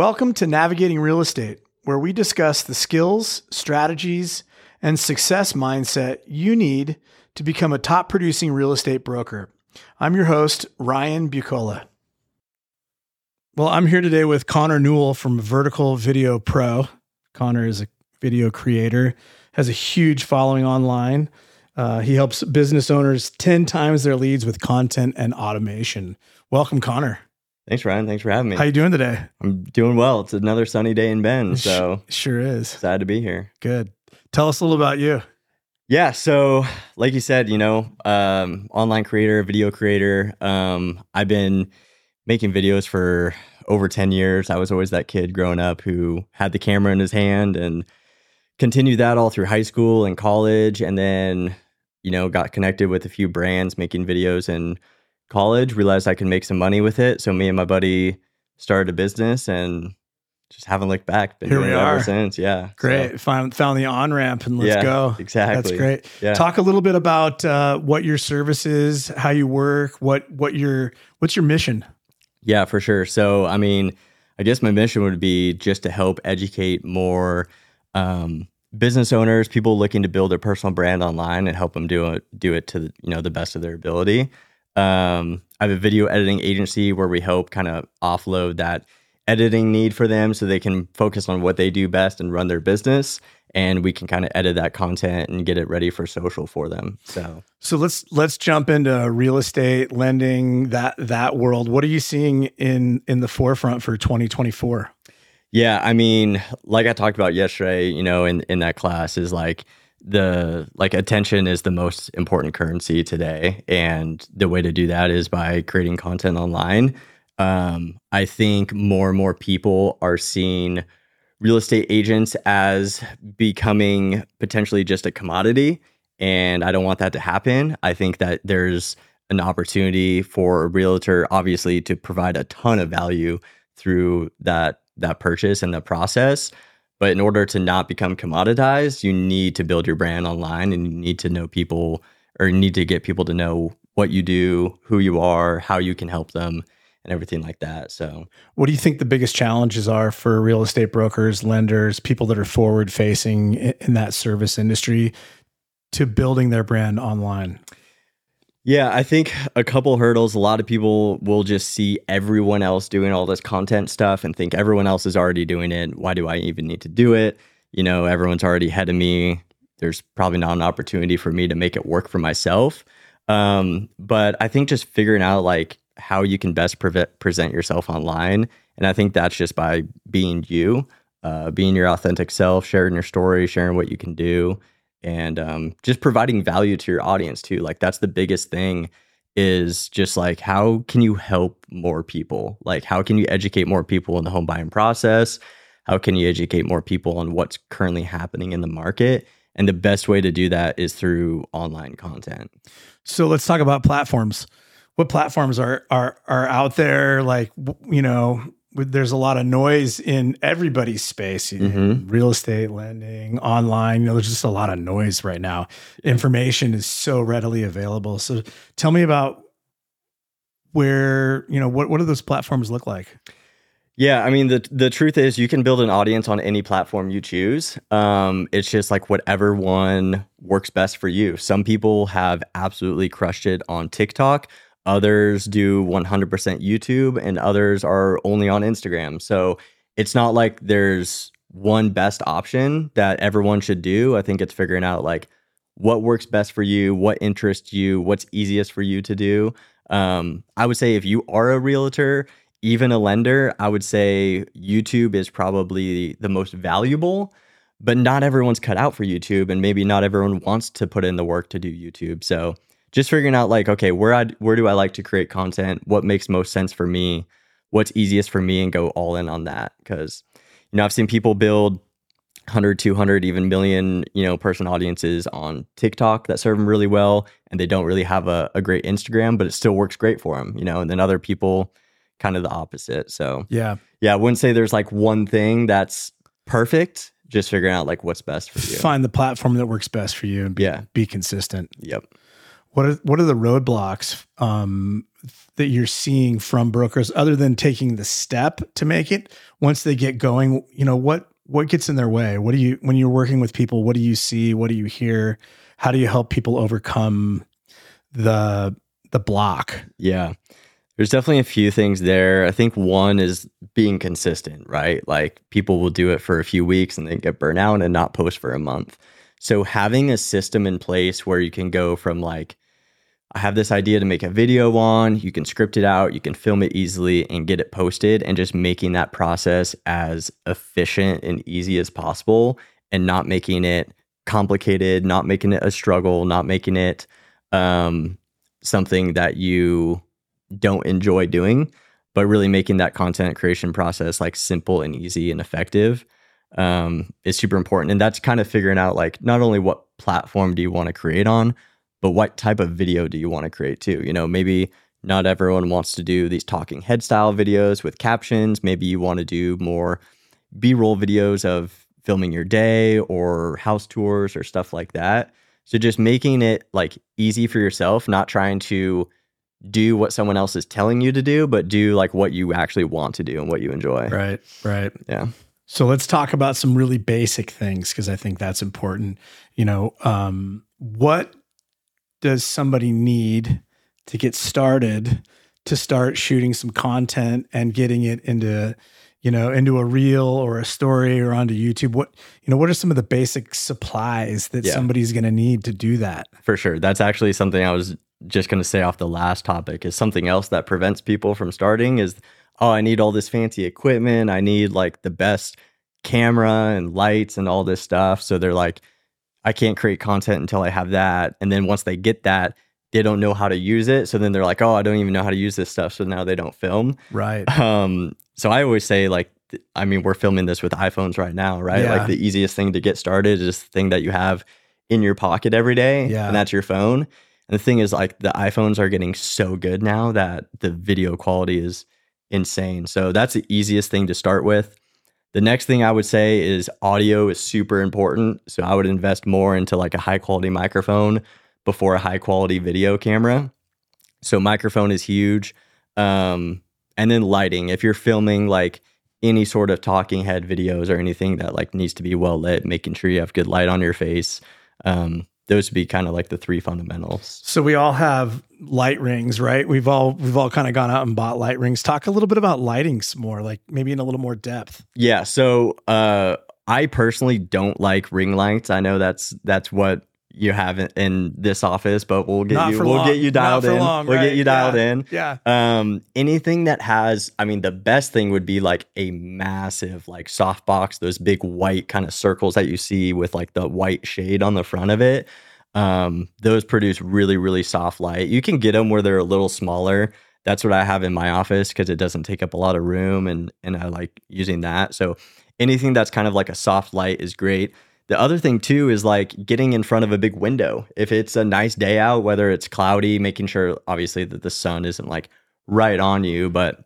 Welcome to Navigating Real Estate, where we discuss the skills, strategies, and success mindset you need to become a top producing real estate broker. I'm your host, Ryan Buccola. Well, I'm here today with Connor Newell from Vertical Video Pro. Connor is a video creator, has a huge following online. Uh, he helps business owners 10 times their leads with content and automation. Welcome, Connor. Thanks, Ryan. Thanks for having me. How you doing today? I'm doing well. It's another sunny day in Bend, so sure is. Excited to be here. Good. Tell us a little about you. Yeah, so like you said, you know, um, online creator, video creator. Um, I've been making videos for over 10 years. I was always that kid growing up who had the camera in his hand and continued that all through high school and college and then, you know, got connected with a few brands making videos and college, realized I could make some money with it. So me and my buddy started a business and just haven't looked back. Been Here we are. ever since. Yeah. Great. So. Found found the on ramp and let's yeah, go. Exactly. That's great. Yeah. Talk a little bit about uh, what your service is, how you work, what what your what's your mission? Yeah, for sure. So I mean, I guess my mission would be just to help educate more um, business owners, people looking to build their personal brand online, and help them do it do it to you know the best of their ability. Um, I have a video editing agency where we help kind of offload that editing need for them so they can focus on what they do best and run their business and we can kind of edit that content and get it ready for social for them so. So let's let's jump into real estate lending that that world. What are you seeing in in the forefront for 2024 yeah i mean like i talked about yesterday you know in in that class is like the like attention is the most important currency today. And the way to do that is by creating content online. Um, i think more and more people are seeing real estate agents as becoming potentially just a commodity. And i don't want that to happen. I think that there's an opportunity for a realtor obviously to provide a ton of value through that that purchase and the process but in order to not become commoditized, you need to build your brand online and you need to know people or you need to get people to know what you do, who you are, how you can help them and everything like that. So, what do you think the biggest challenges are for real estate brokers, lenders, people that are forward facing in that service industry to building their brand online? Yeah, I think a couple hurdles. A lot of people will just see everyone else doing all this content stuff and think everyone else is already doing it. Why do I even need to do it? You know, everyone's already ahead of me. There's probably not an opportunity for me to make it work for myself. Um, but I think just figuring out like how you can best pre- present yourself online. And I think that's just by being you, uh, being your authentic self, sharing your story, sharing what you can do and um, just providing value to your audience too. Like that's the biggest thing is just like how can you help more people? Like how can you educate more people in the home buying process? How can you educate more people on what's currently happening in the market? And the best way to do that is through online content. So let's talk about platforms. What platforms are are are out there? Like you know, there's a lot of noise in everybody's space mm-hmm. real estate lending online you know there's just a lot of noise right now. Information is so readily available. So tell me about where you know what what do those platforms look like? Yeah i mean the the truth is you can build an audience on any platform you choose. Um, it's just like whatever one works best for you. Some people have absolutely crushed it on tiktok Others do 100% YouTube, and others are only on Instagram. So it's not like there's one best option that everyone should do. I think it's figuring out like what works best for you, what interests you, what's easiest for you to do. Um, I would say if you are a realtor, even a lender, I would say YouTube is probably the most valuable, but not everyone's cut out for YouTube, and maybe not everyone wants to put in the work to do YouTube. So just figuring out like okay where i where do i like to create content? What makes most sense for me? What's easiest for me and go all in on that? Because you know i've seen people build 100 200 even million you know person audiences on tiktok that serve them really well and they don't really have a, a great instagram but it still works great for them you know and then other people kind of the opposite. So yeah. yeah i wouldn't say there's like one thing that's perfect just figuring out like what's best for you. Find the platform that works best for you and be, yeah. be consistent. Yep what are what are the roadblocks um, that you're seeing from brokers other than taking the step to make it? Once they get going you know what what gets in their way? What do you when you're working with people what do you see? What do you hear? How do you help people overcome the the block? Yeah. There's definitely a few things there. I think one is being consistent, right? Like people will do it for a few weeks and then get burnt out and not post for a month. So having a system in place where you can go from like, I have this idea to make a video on, you can script it out, you can film it easily and get it posted, and just making that process as efficient and easy as possible and not making it complicated, not making it a struggle, not making it um, something that you don't enjoy doing, but really making that content creation process like simple and easy and effective um, is super important. And that's kind of figuring out like not only what platform do you want to create on, but what type of video do you want to create too? You know, maybe not everyone wants to do these talking head style videos with captions. Maybe you want to do more B roll videos of filming your day or house tours or stuff like that. So just making it like easy for yourself, not trying to do what someone else is telling you to do, but do like what you actually want to do and what you enjoy. right right Yeah. So let's talk about some really basic things because I think that's important. You know, um, what does somebody need to get started to start shooting some content and getting it into, you know, into a reel or a story or onto YouTube? What you know, what are some of the basic supplies that Yeah. somebody's going to need to do that? For sure. That's actually something I was just going to say off the last topic is something else that prevents people from starting is oh, I need all this fancy equipment. I need like the best camera and lights and all this stuff. So they're like I can't create content until I have that. And then once they get that, they don't know how to use it. So then they're like, "Oh, I don't even know how to use this stuff." So now they don't film. Right. Um, so I always say like, I mean, we're filming this with iPhones right now, right? Yeah. Like the easiest thing to get started is the thing that you have in your pocket every day, Yeah. and that's your phone. And the thing is, like, the iPhones are getting so good now that the video quality is insane. So that's the easiest thing to start with. The next thing I would say is audio is super important. So I would invest more into like a high quality microphone before a high quality video camera. So microphone is huge. Um, and then lighting. If you're filming like any sort of talking head videos or anything that like needs to be well lit, making sure you have good light on your face. Um, those would be kind of like the three fundamentals. So we all have light rings, right? We've all we've all kind of gone out and bought light rings. Talk a little bit about lighting some more, like maybe in a little more depth. Yeah. So uh, I personally don't like ring lights. I know that's that's what you have in, in this office, but we'll get Not you we'll long. get you dialed in. long, we'll right. get you dialed Yeah. in. Yeah. Um, anything that has, I mean, the best thing would be like a massive like softbox, those big white kind of circles that you see with like the white shade on the front of it. Um, those produce really, really soft light. You can get them where they're a little smaller. That's what I have in my office because it doesn't take up a lot of room and and I like using that. So anything that's kind of like a soft light is great. The other thing too is like getting in front of a big window. If it's a nice day out, whether it's cloudy, making sure obviously that the sun isn't like right on you, but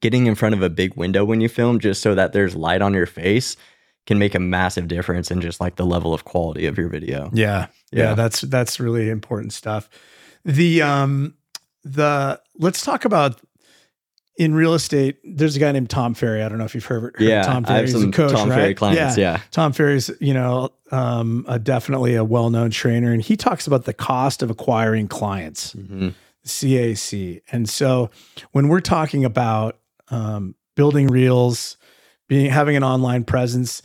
getting in front of a big window when you film just so that there's light on your face can make a massive difference in just like the level of quality of your video. Yeah. Yeah, Yeah. that's that's really important stuff. The um the let's talk about in real estate, there's a guy named Tom Ferry. I don't know if you've heard, heard Yeah, of Tom I Ferry. have He's a coach, Tom right? Ferry clients. Yeah. Tom Ferry's, you know, um, a, definitely a well-known trainer, and he talks about the cost of acquiring clients, Mhm. CAC. And so, when we're talking about um, building reels, being having an online presence,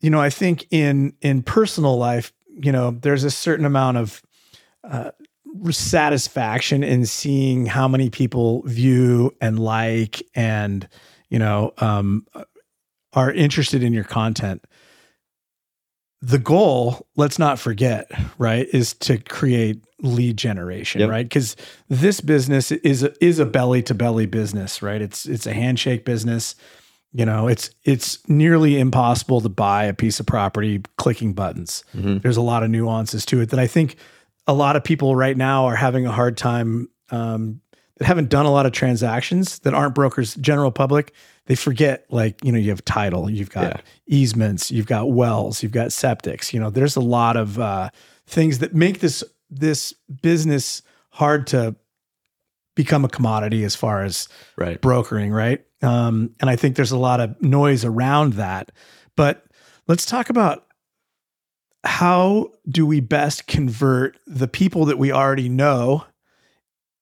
you know, I think in in personal life, you know, there's a certain amount of uh, satisfaction in seeing how many people view and like and you know um, are interested in your content. The goal let's not forget right is to create lead generation Yep. right? Because this business is a, is a belly to belly business right? It's it's a handshake business. You know it's it's nearly impossible to buy a piece of property clicking buttons. Mhm. there's a lot of nuances to it that i think a lot of people right now are having a hard time um, that haven't done a lot of transactions that aren't brokers general public they forget like you know you have title you've got Yeah. easements you've got wells you've got septics you know there's a lot of uh, things that make this this business hard to become a commodity as far as Right. brokering, right? Um, and I think there's a lot of noise around that. But let's talk about how do we best convert the people that we already know,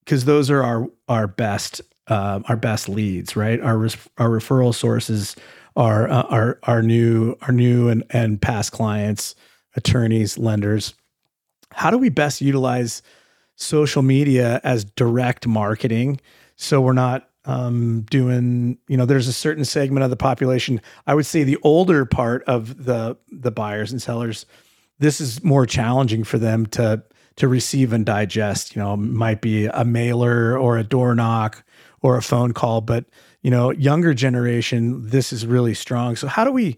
because those are our our best uh, our best leads, right? Our res- our referral sources are uh, our our new our new and and past clients, attorneys, lenders. How do we best utilize social media as direct marketing so we're not um, doing you know there's a certain segment of the population i would say the older part of the the buyers and sellers this is more challenging for them to to receive and digest you know might be a mailer or a door knock or a phone call but you know younger generation this is really strong so how do we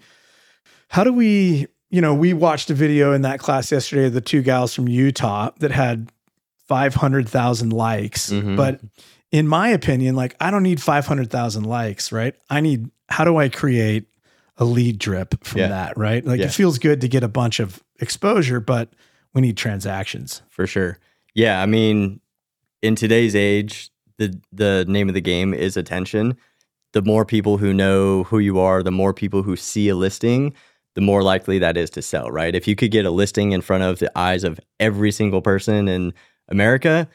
how do we you know we watched a video in that class yesterday of the two gals from utah that had 500,000 likes. Mhm. But in my opinion, like I don't need 500,000 likes, right? I need, how do I create a lead drip from Yeah. that, right? Like Yeah. it feels good to get a bunch of exposure, but we need transactions. for sure. Yeah, I mean, in today's age, the the name of the game is attention. The more people who know who you are, the more people who see a listing, the more likely that is to sell, right? If you could get a listing in front of the eyes of every single person in America,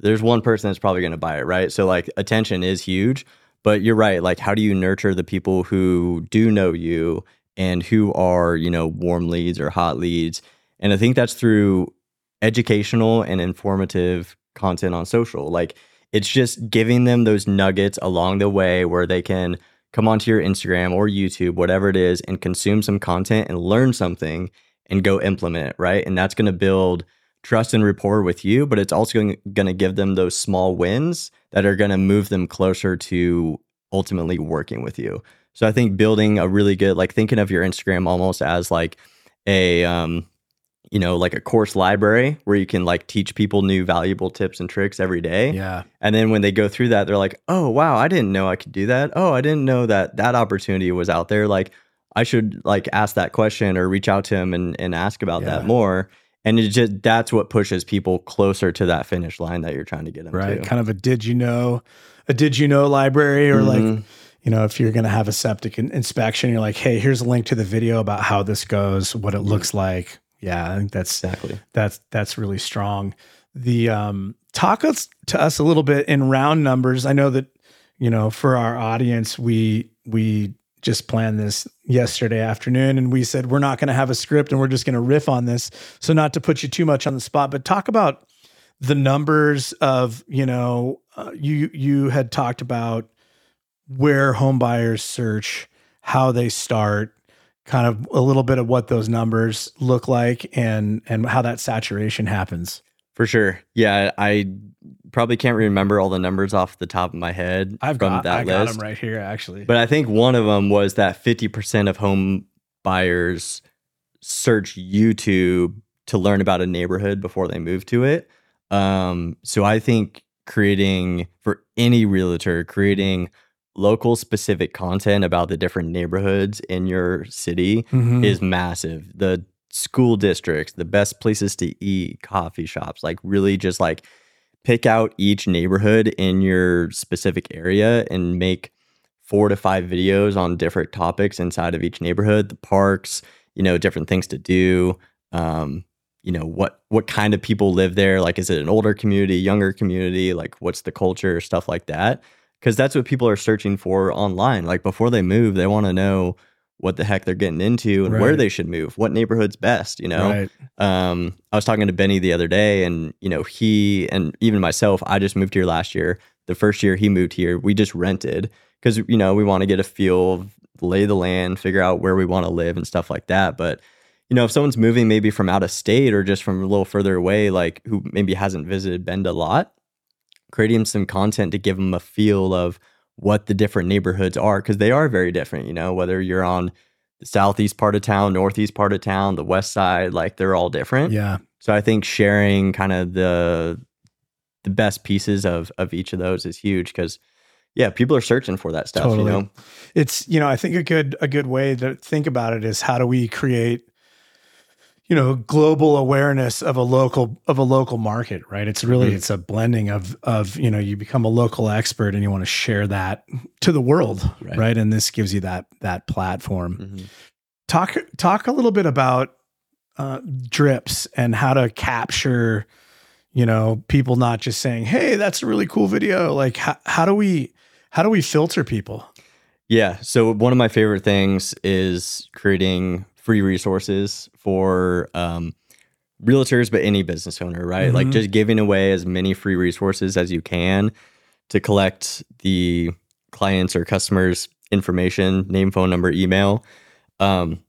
there's one person that's probably going to buy it, right? So like attention is huge, but you're right. Like how do you nurture the people who do know you and who are, you know, warm leads or hot leads? And I think that's through educational and informative content on social. Like it's just giving them those nuggets along the way where they can come onto your Instagram or YouTube, whatever it is, and consume some content and learn something and go implement it, right? And that's going to build trust and rapport with you, but it's also going to give them those small wins that are going to move them closer to ultimately working with you. So I think building a really good, like thinking of your Instagram almost as like a, um, you know, like a course library where you can like teach people new valuable tips and tricks every day. Yeah. And then when they go through that, they're like, oh, wow, I didn't know I could do that. Oh, I didn't know that that opportunity was out there. Like, I should like ask that question or reach out to him and, and ask about Yeah. that more. And it just that's what pushes people closer to that finish line that you're trying to get them Right. to. Kind of a did you know, a did you know library or like, Mhm. you know, if you're going to have a septic in- inspection, you're like, hey, here's a link to the video about how this goes, what it looks like. Yeah, I think that's Exactly. that's that's really strong. The um talk us to us a little bit in round numbers. I know that you know for our audience we we just planned this yesterday afternoon and we said we're not going to have a script and we're just going to riff on this. So not to put you too much on the spot, but talk about the numbers of, you know, uh, you you had talked about where home buyers search, how they start, kind of a little bit of what those numbers look like and and how that saturation happens. For sure. Yeah. I probably can't remember all the numbers off the top of my head I've from got that I got list. them right here actually. But I think one of them was that 50% of home buyers search YouTube to learn about a neighborhood before they move to it. Um, so I think creating for any realtor, creating local specific content about the different neighborhoods in your city Mhm. is massive. The school districts, the best places to eat, coffee shops, like really just like pick out each neighborhood in your specific area and make four to five videos on different topics inside of each neighborhood, the parks, you know, different things to do. Um, you know, what what kind of people live there? Like is it an older community, younger community? Like what's the culture, stuff like that? Because that's what people are searching for online. Like before they move, they want to know what the heck they're getting into and where they should move, what neighborhood's best, you know? Right. um, I was talking to Benny the other day, and you know, he and even myself, I just moved here last year. The first year he moved here, we just rented because you know we want to get a feel of lay the land, figure out where we want to live and stuff like that. But you know, if someone's moving maybe from out of state or just from a little further away, like who maybe hasn't visited Bend a lot, creating some content to give them a feel of what the different neighborhoods are because they are very different. You know, whether you're on the southeast part of town, northeast part of town, the west side, like they're all different. Yeah. So I think sharing kind of the the best pieces of of each of those is huge because yeah, people are searching for that stuff. Totally. You know, it's you know i think a good a good way to think about it is how do we create you know global awareness of a local of a local market right it's really mm-hmm. it's a blending of of you know you become a local expert and you want to share that to the world right, right? and this gives you that that platform mm-hmm. talk talk a little bit about uh, drips and how to capture you know people not just saying hey that's a really cool video like how, how do we how do we filter people yeah so one of my favorite things is creating free resources for um, realtors, but any business owner, right? Mm-hmm. Like just giving away as many free resources as you can to collect the clients or customers' information, name, phone number, email. Um,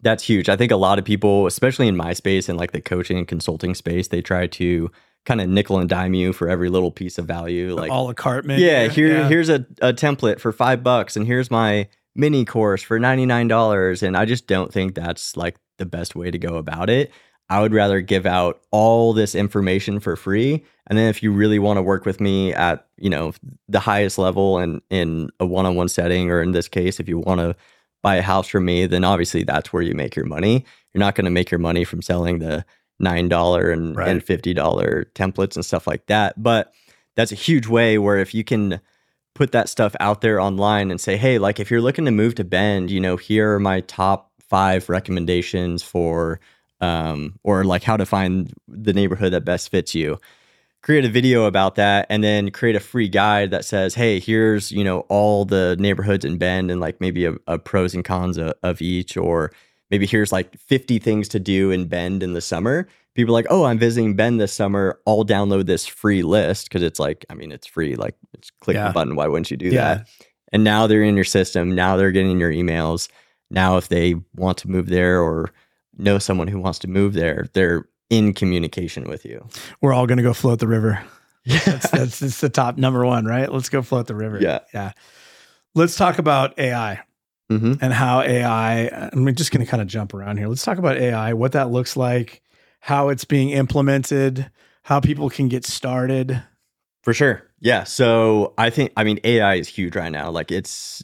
that's huge. I think a lot of people, especially in my space and like the coaching and consulting space, they try to kind of nickel and dime you for every little piece of value. Like all a cart, Yeah, here, yeah. here's a, a template for five bucks, and here's my mini course for $99 and I just don't think that's like the best way to go about it. I would rather give out all this information for free and then if you really want to work with me at, you know, the highest level and in a one-on-one setting or in this case if you want to buy a house from me, then obviously that's where you make your money. You're not going to make your money from selling the $9 and, right. and $50 templates and stuff like that, but that's a huge way where if you can put that stuff out there online and say, hey, like if you're looking to move to Bend, you know, here are my top five recommendations for, um, or like how to find the neighborhood that best fits you. Create a video about that and then create a free guide that says, hey, here's, you know, all the neighborhoods in Bend and like maybe a, a pros and cons of, of each, or maybe here's like 50 things to do in Bend in the summer people like, oh, I'm visiting Bend this summer. I'll download this free list because it's like, I mean, it's free. Like, it's click yeah. the button. Why wouldn't you do yeah. that? And now they're in your system. Now they're getting your emails. Now, if they want to move there or know someone who wants to move there, they're in communication with you. We're all going to go float the river. Yeah, that's, that's, that's the top number one, right? Let's go float the river. Yeah, yeah. Let's talk about AI. Mm-hmm. and how AI, I'm just going to kind of jump around here. Let's talk about AI, what that looks like, how it's being implemented, how people can get started? For sure. Yeah. So I think, I mean, AI is huge right now. Like it's,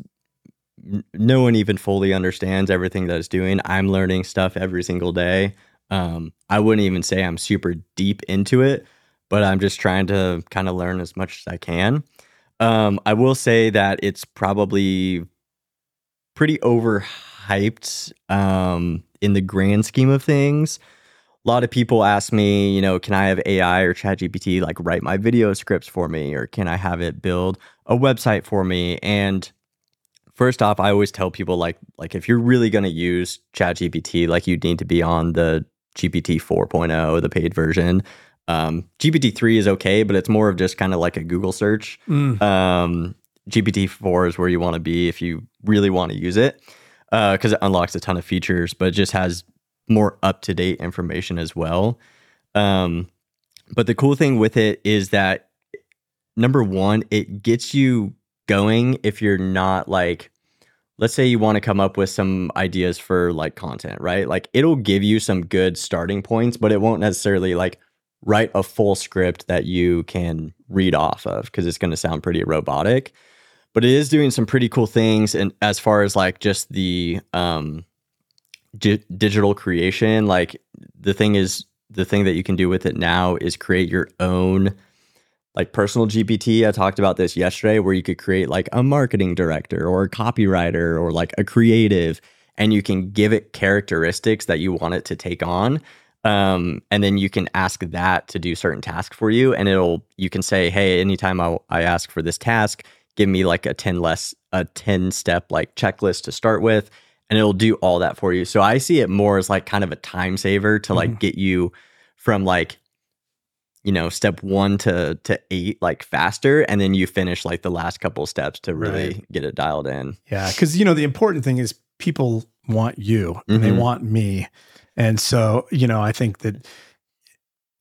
no one even fully understands everything that it's doing. I'm learning stuff every single day. Um, I wouldn't even say I'm super deep into it, but I'm just trying to kind of learn as much as I can. Um, I will say that it's probably pretty overhyped um, in the grand scheme of things a lot of people ask me, you know, can I have AI or ChatGPT like write my video scripts for me, or can I have it build a website for me? And first off, I always tell people like like if you're really going to use ChatGPT, like you need to be on the GPT 4.0, the paid version. Um, GPT 3 is okay, but it's more of just kind of like a Google search. Mm. Um, GPT 4 is where you want to be if you really want to use it because uh, it unlocks a ton of features, but it just has more up to date information as well. Um, but the cool thing with it is that number one, it gets you going if you're not like, let's say you want to come up with some ideas for like content, right? Like it'll give you some good starting points, but it won't necessarily like write a full script that you can read off of because it's going to sound pretty robotic. But it is doing some pretty cool things, and as far as like just the um, di- digital creation like the thing is the thing that you can do with it now is create your own like personal GPT. I talked about this yesterday where you could create like a marketing director or a copywriter or like a creative and you can give it characteristics that you want it to take on. Um, and then you can ask that to do certain tasks for you and it'll you can say, hey, anytime I, I ask for this task, give me like a 10 less a 10 step like checklist to start with and it'll do all that for you. So I see it more as like kind of a time saver to like mm-hmm. get you from like you know step 1 to to 8 like faster and then you finish like the last couple steps to really right. get it dialed in. Yeah, cuz you know the important thing is people want you and mm-hmm. they want me. And so, you know, I think that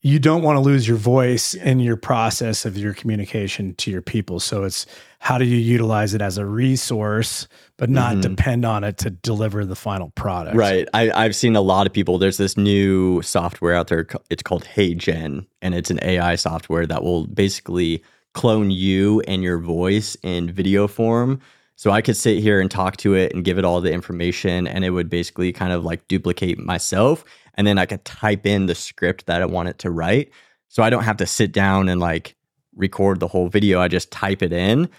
you don't want to lose your voice in your process of your communication to your people. So it's how do you utilize it as a resource, but not mm-hmm. depend on it to deliver the final product. Right. I, I've seen a lot of people. There's this new software out there. It's called HeyGen, and it's an AI software that will basically clone you and your voice in video form. So I could sit here and talk to it and give it all the information, and it would basically kind of like duplicate myself. And then I could type in the script that I want it to write. So I don't have to sit down and like record the whole video. I just type it in.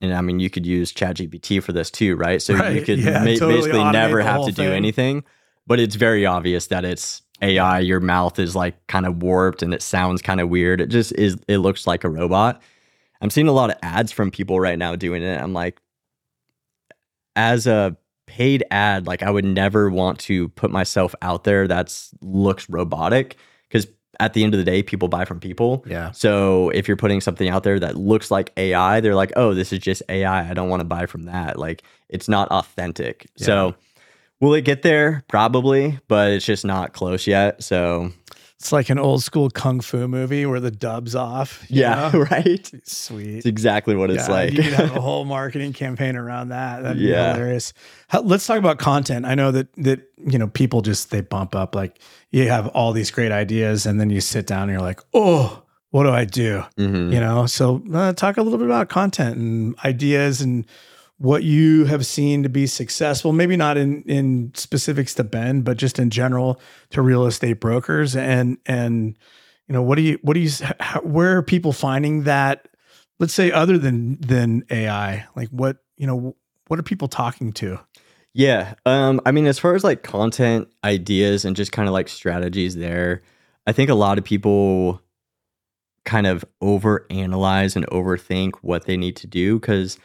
And I mean, you could use ChatGPT for this too, right? So you could yeah, ma- totally basically never have to do anything. But it's very obvious that it's AI. Your mouth is like kind of warped and it sounds kind of weird. It just is, it looks like a robot. I'm seeing a lot of ads from people right now doing it. I'm like, as a paid ad, like I would never want to put myself out there that's looks robotic because at the end of the day, people buy from people. Yeah. So if you're putting something out there that looks like AI, they're like, oh, this is just AI. I don't want to buy from that. Like it's not authentic. So will it get there? Probably, but it's just not close yet. So It's like an old school kung fu movie where the dub's off. you yeah, know? right. Sweet. It's exactly what it's Yeah, like. You could have a whole marketing campaign around that. That'd be Yeah. hilarious. How, let's talk about content. I know that that you know people just they bump up like you have all these great ideas and then you sit down and you're like, oh, what do I do? Mhm. You know. So uh, talk a little bit about content and ideas and what you have seen to be successful. Maybe not in in specifics to Bend, but just in general to real estate brokers and and you know what do you what do you how, where are people finding that let's say other than than AI like what you know what are people talking to Yeah. Um, I mean, as far as like content ideas and just kind of like strategies there, I think a lot of people kind of overanalyze and overthink what they need to do because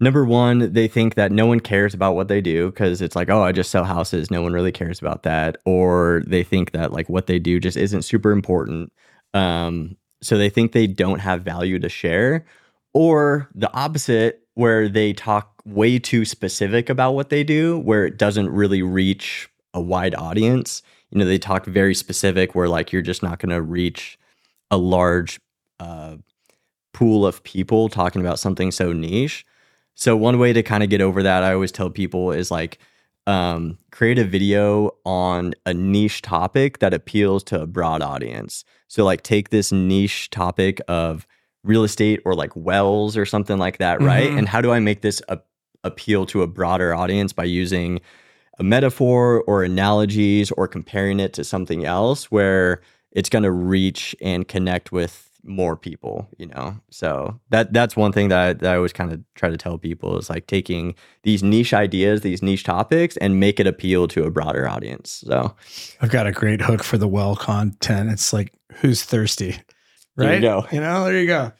number one, they think that no one cares about what they do because it's like, oh, I just sell houses. No one really cares about that. Or they think that like what they do just isn't super important. Um, so they think they don't have value to share. Or the opposite, where they talk way too specific about what they do, where it doesn't really reach a wide audience. You know, they talk very specific, where like you're just not going to reach a large uh, pool of people talking about something so niche. So one way to kind of get over that, I always tell people is like um, create a video on a niche topic that appeals to a broad audience. So like take this niche topic of real estate or like wells or something like that, right? Mhm. And how do I make this a- appeal to a broader audience by using a metaphor or analogies or comparing it to something else where it's going to reach and connect with more people, you know. So that that's one thing that I, that I always kind of try to tell people is like taking these niche ideas, these niche topics, and make it appeal to a broader audience. So I've got a great hook for the well content it's like who's thirsty There you right go. you know there you go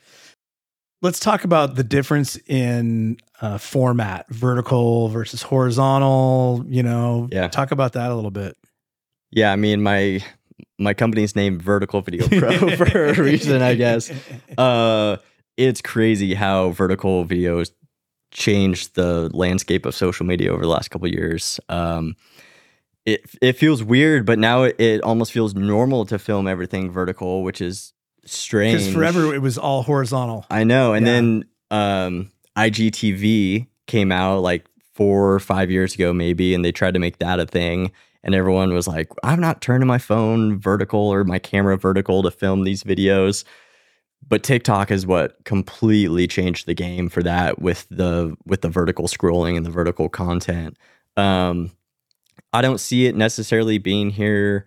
let's talk about the difference in uh, format vertical versus horizontal you know Yeah. talk about that a little bit yeah, I mean my my company's named Vertical Video Pro for a reason, I guess. Uh, it's crazy how vertical videos changed the landscape of social media over the last couple of years. Um, it it feels weird, but now it, it almost feels normal to film everything vertical, which is strange. because forever it was all horizontal I know. And Yeah. then um, IGTV came out like four or five years ago, maybe, and they tried to make that a thing. And everyone was like, I'm not turning my phone vertical or my camera vertical to film these videos. But TikTok is what completely changed the game for that with the with the vertical scrolling and the vertical content. Um, I don't see it necessarily being here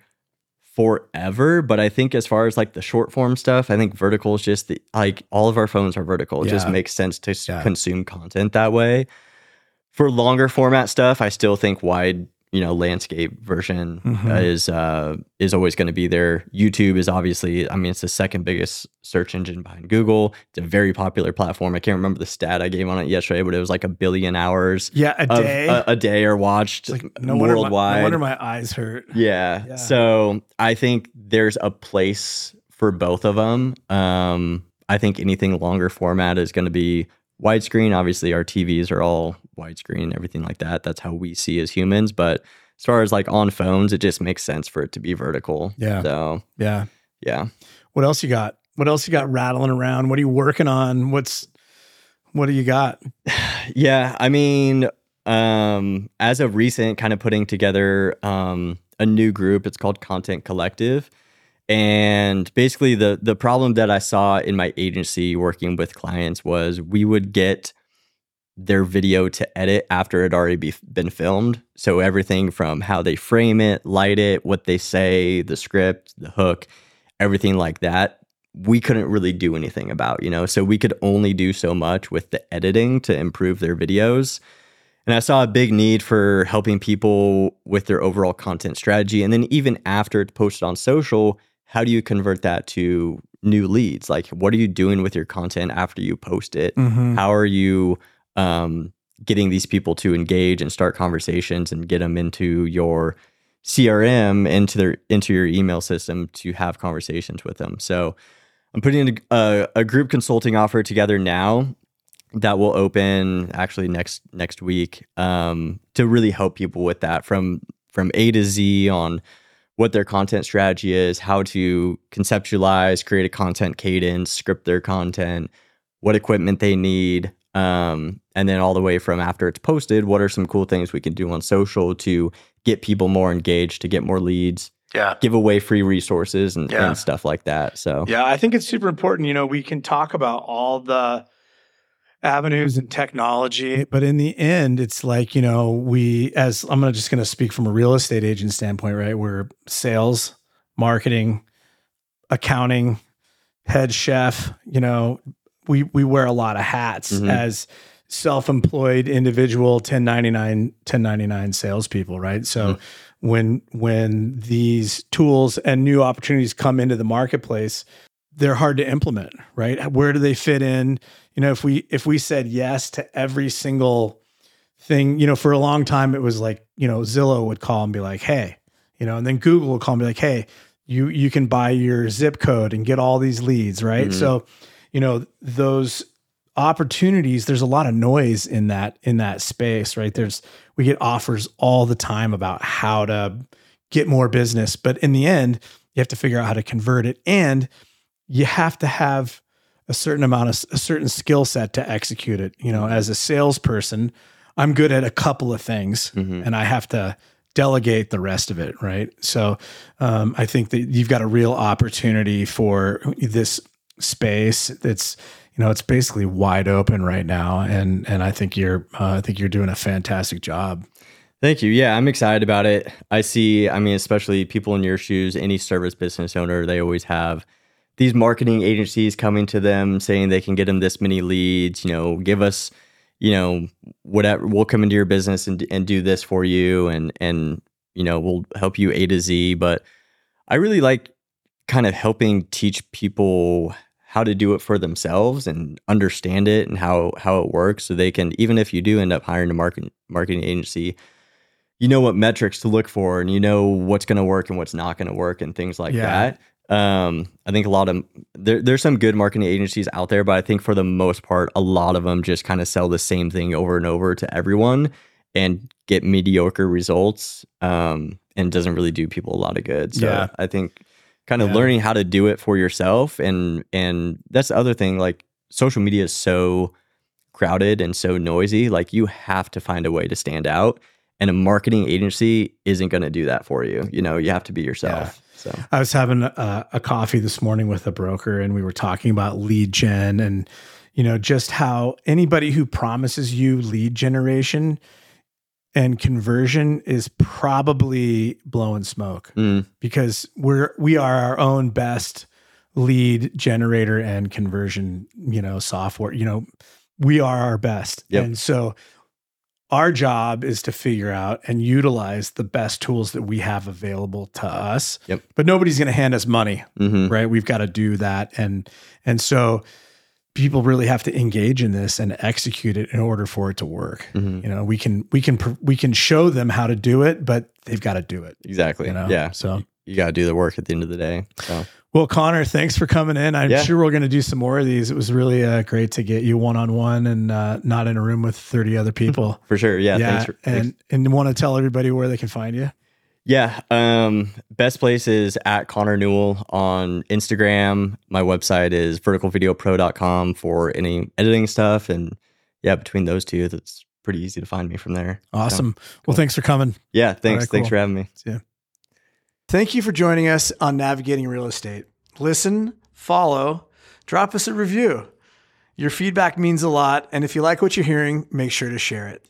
forever, but I think as far as like the short form stuff, I think vertical is just the like all of our phones are vertical. It just makes sense to Yeah. consume content that way. For longer format stuff, I still think wide, you know, landscape version uh, is uh is always going to be there. YouTube is obviously, I mean, it's the second biggest search engine behind Google. It's a very popular platform. I can't remember the stat I gave on it yesterday, but it was like a billion hours yeah a of day a, a day are watched It's like no wonder, my, worldwide. no wonder my eyes hurt Yeah. Yeah. So I think there's a place for both of them. Um, I think anything longer format is going to be widescreen. Obviously, our TVs are all widescreen, and everything like that. That's how we see as humans. But as far as like on phones, it just makes sense for it to be vertical. Yeah. So yeah yeah. what else you got what else you got rattling around what are you working on what's what do you got Yeah, I mean, um, as of recent, kind of putting together um, a new group. It's called Content Collective, and basically the the problem that I saw in my agency working with clients was we would get their video to edit after it already be, been filmed. So everything from how they frame it, light it, what they say, the script, the hook, everything like that, we couldn't really do anything about, you know. So we could only do so much with the editing to improve their videos. And I saw a big need for helping people with their overall content strategy. And then even after it's posted on social, how do you convert that to new leads? Like, what are you doing with your content after you post it? Mhm. How are you um, getting these people to engage and start conversations and get them into your CRM, into their into your email system to have conversations with them? So, I'm putting a, a, a group consulting offer together now that will open actually next next week um, to really help people with that from from A to Z on what their content strategy is, how to conceptualize, create a content cadence, script their content, what equipment they need, um, and then all the way from after it's posted, what are some cool things we can do on social to get people more engaged, to get more leads, Yeah. give away free resources and, Yeah. and stuff like that. So Yeah, I think it's super important. You know, we can talk about all the avenues and technology, but in the end, it's like, you know, we, as I'm gonna- just going to speak from a real estate agent standpoint, right? We're sales, marketing, accounting, head chef, you know, we, we wear a lot of hats Mhm. as self-employed individual 1099 1099 salespeople right? So when when these tools and new opportunities come into the marketplace they're hard to implement right? Where do they fit in you know if we if we said yes to every single thing you know for a long time it was like you know zillow would call and be like hey you know and then google would call and be like hey you you can buy your zip code and get all these leads right Mhm. so you know those opportunities there's a lot of noise in that in that space right there's we get offers all the time about how to get more business but in the end you have to figure out how to convert it and you have to have a certain amount of a certain skill set to execute it you know as a salesperson i'm good at a couple of things mhm. and i have to delegate the rest of it right so um, i think that you've got a real opportunity for this space that's you know it's basically wide open right now and and i think you're uh, i think you're doing a fantastic job Thank you. Yeah, I'm excited about it. I see, I mean, especially people in your shoes, any service business owner, they always have these marketing agencies coming to them saying they can get them this many leads, you know, give us, you know, whatever, we'll come into your business and, and do this for you and, and, you know, we'll help you A to Z. But I really like kind of helping teach people how to do it for themselves and understand it and how, how it works so they can, even if you do end up hiring a marketing marketing agency, you know what metrics to look for and you know what's going to work and what's not going to work and things like Yeah. that. Um, I think a lot of there, there's some good marketing agencies out there, but I think for the most part, a lot of them just kind of sell the same thing over and over to everyone and get mediocre results. Um, and doesn't really do people a lot of good. So Yeah. I think kind of Yeah. learning how to do it for yourself and and that's the other thing. Like social media is so crowded and so noisy. Like you have to find a way to stand out and a marketing agency isn't going to do that for you. You know, you have to be yourself. So, I was having a, a coffee this morning with a broker, and we were talking about lead gen, and you know just how anybody who promises you lead generation and conversion is probably blowing smoke mm, because we're we are our own best lead generator and conversion you know software you know we are our best. Yep. and so our job is to figure out and utilize the best tools that we have available to us Yep. but nobody's going to hand us money mhm. right we've got to do that and and so people really have to engage in this and execute it in order for it to work Mhm. you know we can we can we can show them how to do it but they've got to do it exactly. you know Yeah. so You got to do the work at the end of the day. So, well connor thanks for coming in i'm Yeah. sure we're going to do some more of these it was really uh, great to get you one-on-one and uh, not in a room with 30 other people for sure. Yeah. thanks for, and thanks. and want to tell everybody where they can find you Yeah. Um, best place is at Connor Newell on Instagram. My website is verticalvideopro.com for any editing stuff. And yeah, between those two, that's pretty easy to find me from there. So, awesome well thanks for coming yeah. Thanks. right, Thanks cool. for having me. Thank you for joining us on Navigating Real Estate. Listen, follow, drop us a review. Your feedback means a lot, and if you like what you're hearing, make sure to share it.